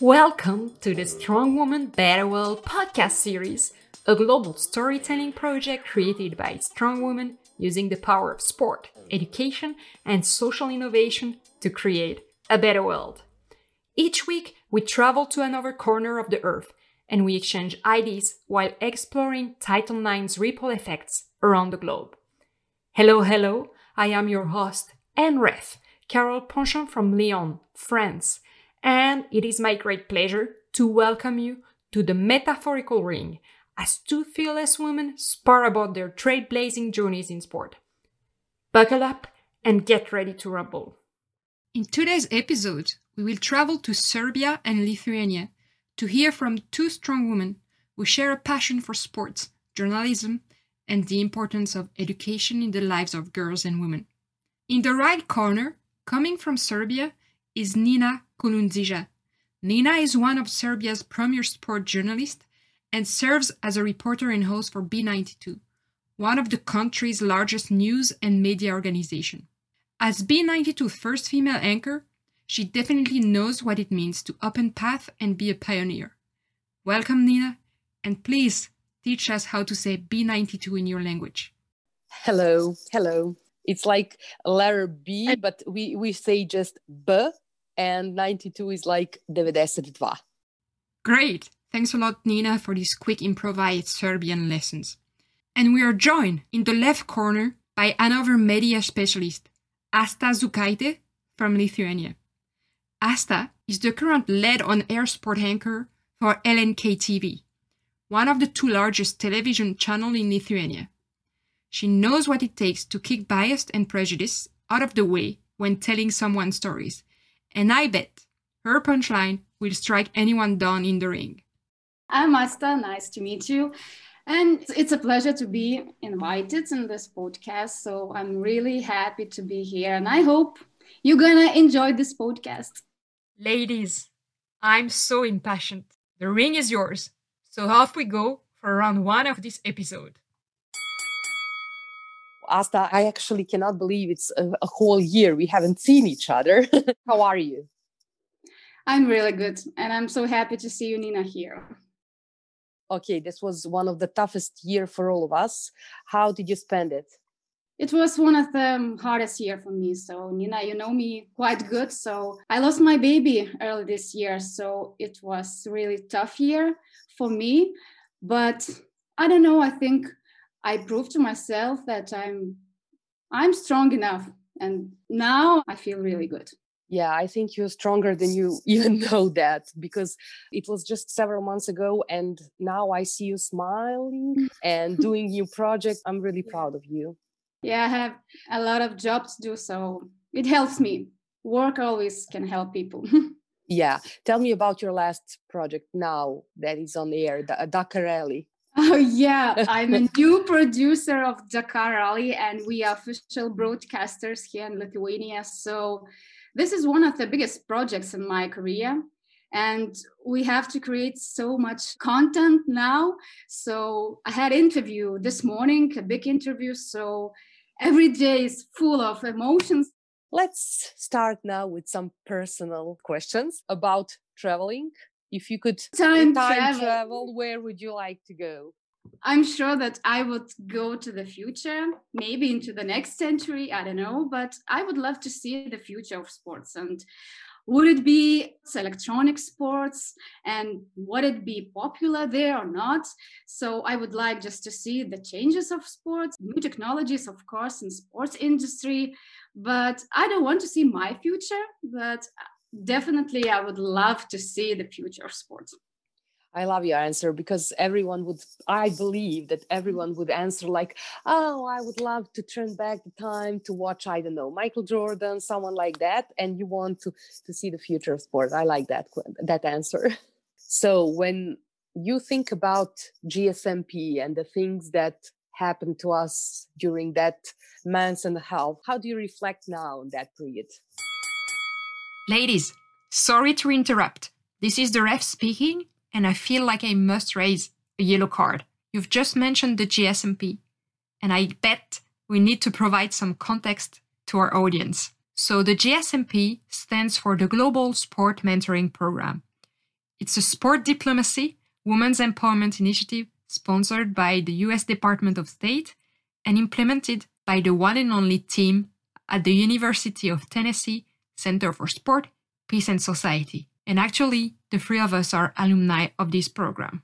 Welcome to the Strong Woman Better World podcast series, a global storytelling project created by strong women using the power of sport, education, and social innovation to create a better world. Each week, we travel to another corner of the earth and we exchange ideas while exploring Title IX's ripple effects around the globe. Hello, hello, I am your host and ref, Carole Ponchon from Lyon, France, and it is my great pleasure to welcome you to the metaphorical ring as two fearless women spar about their trailblazing journeys in sport. Buckle up and get ready to rumble. In today's episode, we will travel to Serbia and Lithuania to hear from two strong women who share a passion for sports, journalism, and the importance of education in the lives of girls and women. In the right corner, coming from Serbia, is Nina Kulundžija. Nina is one of Serbia's premier sport journalists and serves as a reporter and host for B92, one of the country's largest news and media organization. As B92's first female anchor, she definitely knows what it means to open path and be a pioneer. Welcome, Nina, and please teach us how to say B92 in your language. Hello, hello. It's like letter B, but we, we say just B, and 92 is like 92. Great. Thanks a lot, Nina, for these quick improvised Serbian lessons. And we are joined in the left corner by another media specialist, Asta Zukaite from Lithuania. Asta is the current lead on air sport anchor for LNK TV, one of the two largest television channels in Lithuania. She knows what it takes to kick bias and prejudice out of the way when telling someone stories, and I bet her punchline will strike anyone down in the ring. I'm Asta, nice to meet you. And it's a pleasure to be invited in this podcast. So I'm really happy to be here. And I hope you're going to enjoy this podcast. Ladies, I'm so impassioned. The ring is yours. So off we go for round one of this episode. Asta, I actually cannot believe it's a, a whole year we haven't seen each other. How are you? I'm really good. And I'm so happy to see you, Nina, here. Okay, this was one of the toughest year for all of us. How did you spend it? it was one of the hardest year for me so nina you know me quite good so i lost my baby early this year so it was really tough year for me but i don't know i think i proved to myself that i'm i'm strong enough and now i feel really good. Yeah i think you're stronger than you even know that because it was just several months ago and now i see you smiling and doing new projects. i'm really proud of you. Yeah i have a lot of jobs to do so it helps me. Work always can help people. Yeah tell me about your last project now that is on air the dakar rally oh yeah i'm a new producer of dakar rally and we are official broadcasters here in lithuania so this is one of the biggest projects in my career and we have to create so much content now so i had interview this morning a big interview so every day is full of emotions. Let's start now with some personal questions about traveling. If you could time, time travel. travel, where would you like to go? I'm sure that I would go to the future, maybe into the next century, I don't know, but I would love to see the future of sports and would it be electronic sports and would it be popular there or not so i would like just to see the changes of sports new technologies of course in sports industry but i don't want to see my future but definitely i would love to see the future of sports I love your answer because everyone would, I believe that everyone would answer like, oh, I would love to turn back the time to watch, I don't know, Michael Jordan, someone like that. And you want to, to see the future of sport. I like that, that answer. So when you think about GSMP and the things that happened to us during that month and a half, how do you reflect now on that period? Ladies, sorry to interrupt. This is the ref speaking and I feel like I must raise a yellow card. You've just mentioned the GSMP, and I bet we need to provide some context to our audience. So the GSMP stands for the Global Sport Mentoring Program. It's a sport diplomacy, women's empowerment initiative sponsored by the US Department of State and implemented by the one and only team at the University of Tennessee Center for Sport, Peace and Society. And actually, the three of us are alumni of this program.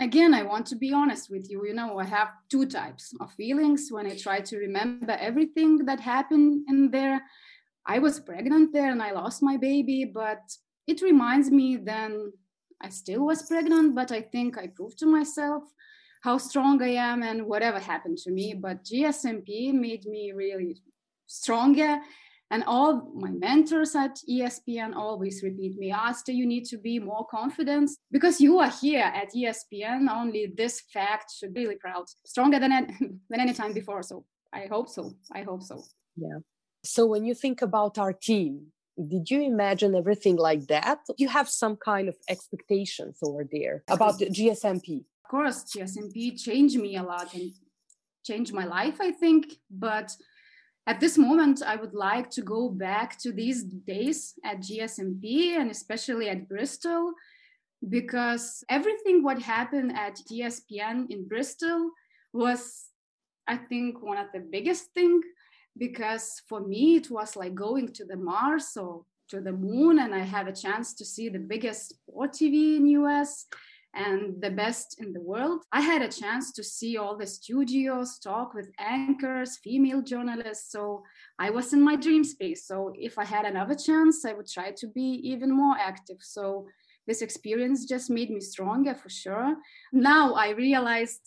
Again, I want to be honest with you. You know, I have two types of feelings when I try to remember everything that happened in there. I was pregnant there and I lost my baby, but it reminds me then I still was pregnant, but I think I proved to myself how strong I am and whatever happened to me. But GSMP made me really stronger. And all my mentors at ESPN always repeat me, Asta, you need to be more confident because you are here at ESPN. Only this fact should be really proud, stronger than, than any time before. So I hope so. I hope so. Yeah. So when you think about our team, did you imagine everything like that? You have some kind of expectations over there about the GSMP. Of course, GSMP changed me a lot and changed my life, I think. But at this moment, I would like to go back to these days at GSMP and especially at Bristol, because everything what happened at ESPN in Bristol was, I think, one of the biggest thing because for me it was like going to the Mars or to the moon and I have a chance to see the biggest sport TV in US and the best in the world. I had a chance to see all the studios, talk with anchors, female journalists. So I was in my dream space. So if I had another chance, I would try to be even more active. So this experience just made me stronger for sure. Now I realized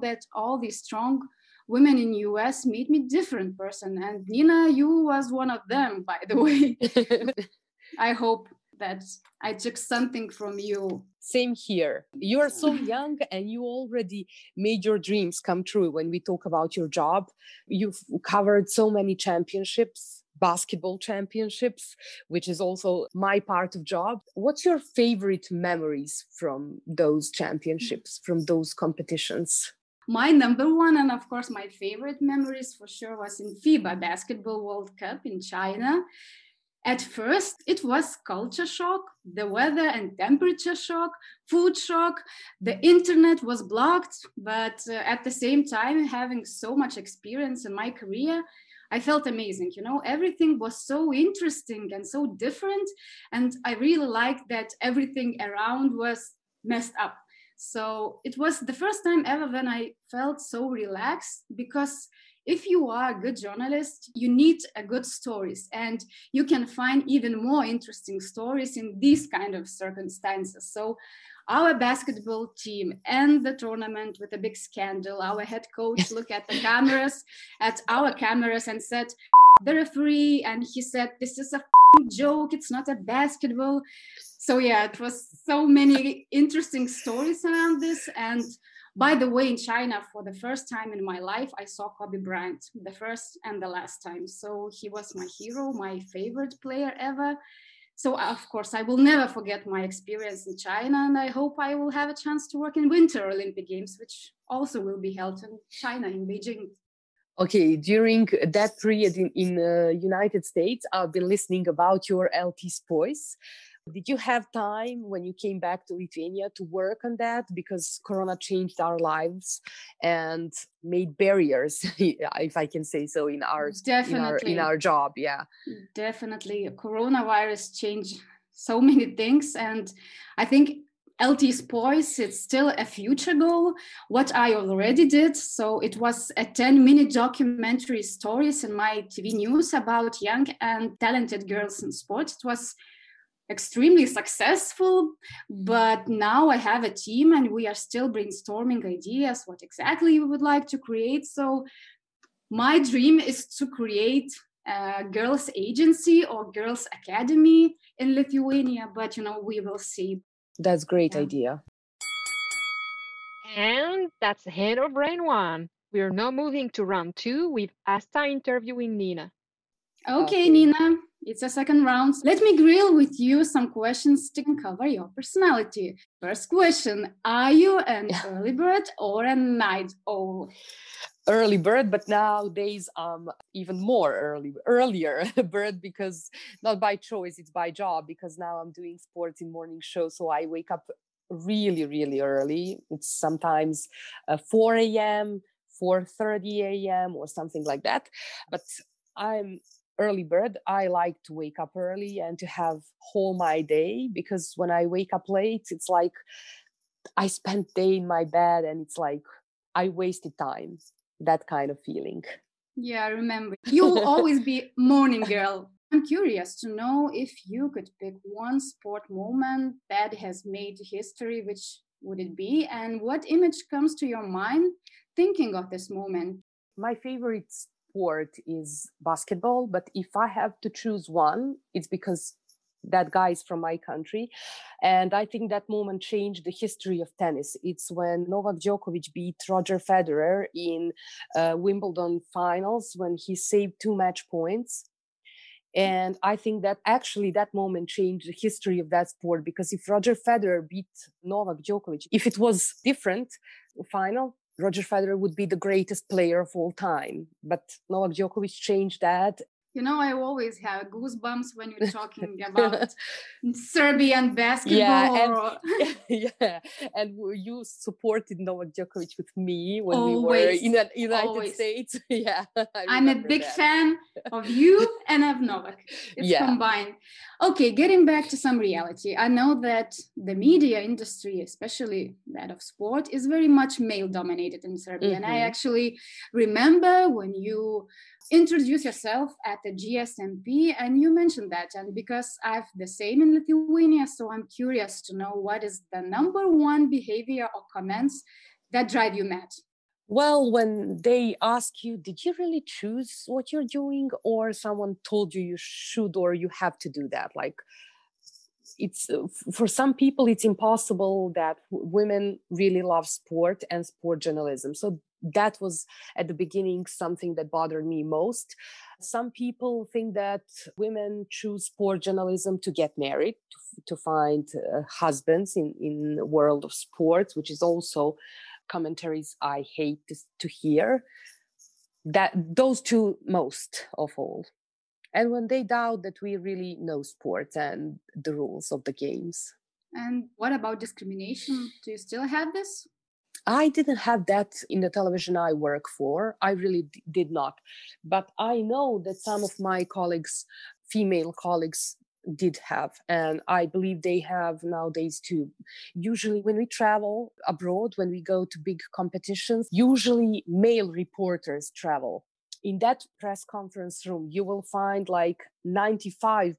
that all these strong women in US made me different person. And Nina, you was one of them, by the way. I hope that I took something from you. Same here. You are so young and you already made your dreams come true when we talk about your job. You've covered so many championships, basketball championships, which is also my part of job. What's your favorite memories from those championships, from those competitions? my number one and of course my favorite memories for sure was in FIBA Basketball World Cup in China. At first, it was culture shock, the weather and temperature shock, food shock, the internet was blocked. But uh, at the same time, having so much experience in my career, I felt amazing. You know, everything was so interesting and so different. And I really liked that everything around was messed up so it was the first time ever when I felt so relaxed because if you are a good journalist, you need a good stories and you can find even more interesting stories in these kind of circumstances. So our basketball team and the tournament with a big scandal, our head coach looked at the cameras, at our cameras and said, the referee, and he said, this is a joke, it's not a basketball so yeah it was so many interesting stories around this and by the way in china for the first time in my life i saw kobe bryant the first and the last time. So he was my hero my favorite player ever. So of course i will never forget my experience in china and i hope i will have a chance to work in winter olympic games which also will be held in china in beijing. Okay during that period in, in uh, united states i've been listening about your LT voice did you have time when you came back to Lithuania to work on that? Because Corona changed our lives and made barriers, if I can say so, in our definitely in our, in our job. Yeah, definitely. Coronavirus changed so many things, and I think LT's Poise, it's still a future goal. What I already did, so it was a 10 minute documentary stories in my TV news about young and talented girls in sport. It was extremely successful mm-hmm. but now i have a team and we are still brainstorming ideas what exactly we would like to create. So my dream is to create a girls agency or girls academy in lithuania but you know we will see. That's great yeah. idea. And that's the end of round one. We are now moving to round two with asta interviewing nina. Okay, okay. nina It's a second round. Let me grill with you some questions to cover your personality. First question Are you an early bird or a night owl? early bird but nowadays i'm even more early earlier bird because not by choice it's by job because now i'm doing sports in morning show so i wake up really really early it's sometimes uh, 4 a.m 4:30 a.m or something like that but i'm early bird i like to wake up early and to have whole my day because when i wake up late it's like i spent day in my bed and it's like i wasted time that kind of feeling. Yeah I remember. You'll always be morning girl. I'm curious to know if you could pick one sport moment that has made history which would it be? And what image comes to your mind thinking of this moment? My favorite sport is basketball but if i have to choose one it's because that guy is from my country. And I think that moment changed the history of tennis. It's when Novak Djokovic beat Roger Federer in uh, Wimbledon finals when he saved two match points. And I think that actually that moment changed the history of that sport because if Roger Federer beat Novak Djokovic, if it was different final, Roger Federer would be the greatest player of all time. But Novak Djokovic changed that you know, I always have goosebumps when you're talking about Serbian basketball. Yeah, and, yeah, and you supported Novak Djokovic with me when always, we were in the United always. States. yeah, I'm a big that. fan of you and of Novak. It's Yeah. combined. Okay, getting back to some reality. I know that the media industry, especially that of sport, is very much male dominated in Serbia. And I Mhm. actually remember when you introduced yourself at the GSMP and you mentioned that. And because I have the same in Lithuania, so I'm curious to know what is the number one behavior or comments that drive you mad. Well, when they ask you, did you really choose what you're doing, or someone told you you should or you have to do that? Like, it's for some people, it's impossible that women really love sport and sport journalism. So that was at the beginning something that bothered me most. Some people think that women choose sport journalism to get married, to, to find uh, husbands in in the world of sports, which is also commentaries I hate to, to hear. That those two most of all. And when they doubt that we really know sports and the rules of the games. And what about discrimination? Do you still have this? I didn't have that in the television I work for. I really d- did not. But I know that some of my colleagues, female colleagues, did have. And I believe they have nowadays too. Usually, when we travel abroad, when we go to big competitions, usually male reporters travel. In that press conference room, you will find like 95%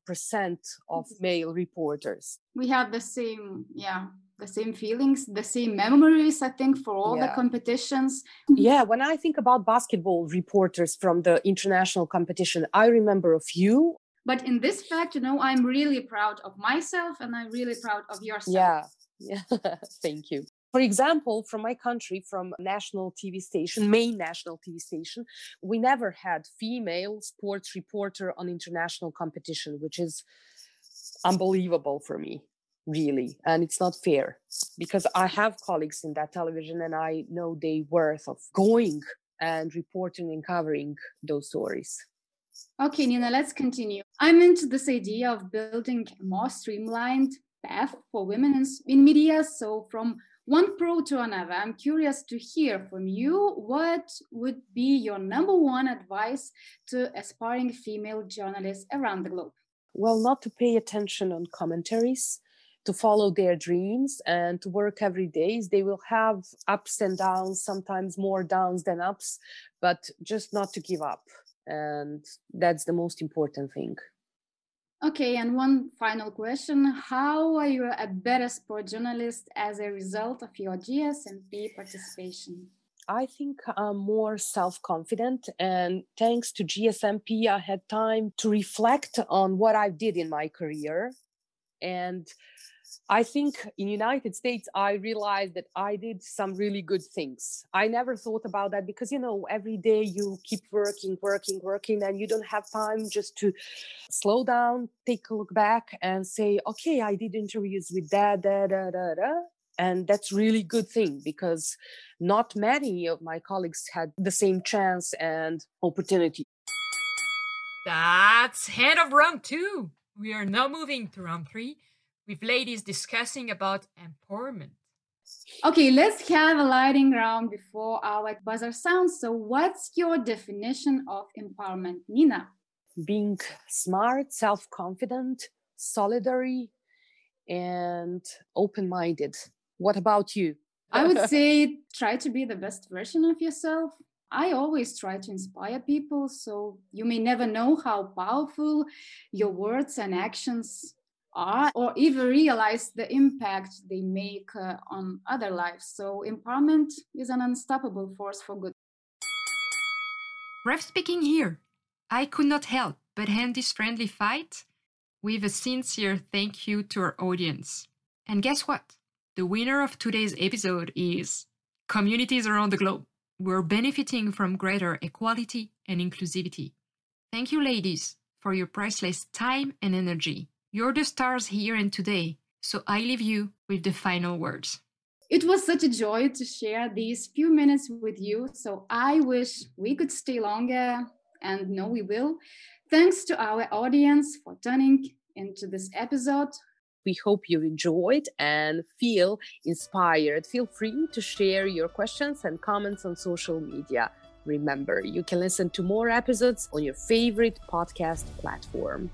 of mm-hmm. male reporters. We have the same, yeah, the same feelings, the same memories, I think, for all the competitions. Yeah, when I think about basketball reporters from the international competition, I remember a few. But in this fact, you know, I'm really proud of myself and I'm really proud of yourself. Yeah, yeah. Thank you. For example, from my country, from national TV station, main national TV station, we never had female sports reporter on international competition, which is unbelievable for me, really. And it's not fair because I have colleagues in that television and I know they worth of going and reporting and covering those stories. Okay, Nina, let's continue. I'm into this idea of building a more streamlined path for women in, in media. So, from one pro to another, I'm curious to hear from you what would be your number one advice to aspiring female journalists around the globe? well not to pay attention on commentaries to follow their dreams and to work every day they will have ups and downs sometimes more downs than ups but just not to give up and that's the most important thing Okay, and one final question. How are you a better sport journalist as a result of your GSMP participation? I think I'm more self confident, and thanks to GSMP, I had time to reflect on what I did in my career and I think in United States I realized that I did some really good things. I never thought about that because you know every day you keep working, working, working, and you don't have time just to slow down, take a look back, and say, okay, I did interviews with that, da da da da, and that's really good thing because not many of my colleagues had the same chance and opportunity. That's head of round two. We are now moving to round three with ladies discussing about empowerment. Okay, let's have a lighting round before our buzzer sounds. So, what's your definition of empowerment, Nina? Being smart, self confident, solidary, and open minded. What about you? I would say try to be the best version of yourself. I always try to inspire people, so you may never know how powerful your words and actions or even realize the impact they make uh, on other lives. So, empowerment is an unstoppable force for good. Ref speaking here. I could not help but end this friendly fight with a sincere thank you to our audience. And guess what? The winner of today's episode is communities around the globe. We're benefiting from greater equality and inclusivity. Thank you, ladies, for your priceless time and energy. You're the stars here and today, so I leave you with the final words. It was such a joy to share these few minutes with you, so I wish we could stay longer, and no, we will. Thanks to our audience for tuning into this episode. We hope you enjoyed and feel inspired. Feel free to share your questions and comments on social media. Remember, you can listen to more episodes on your favorite podcast platform.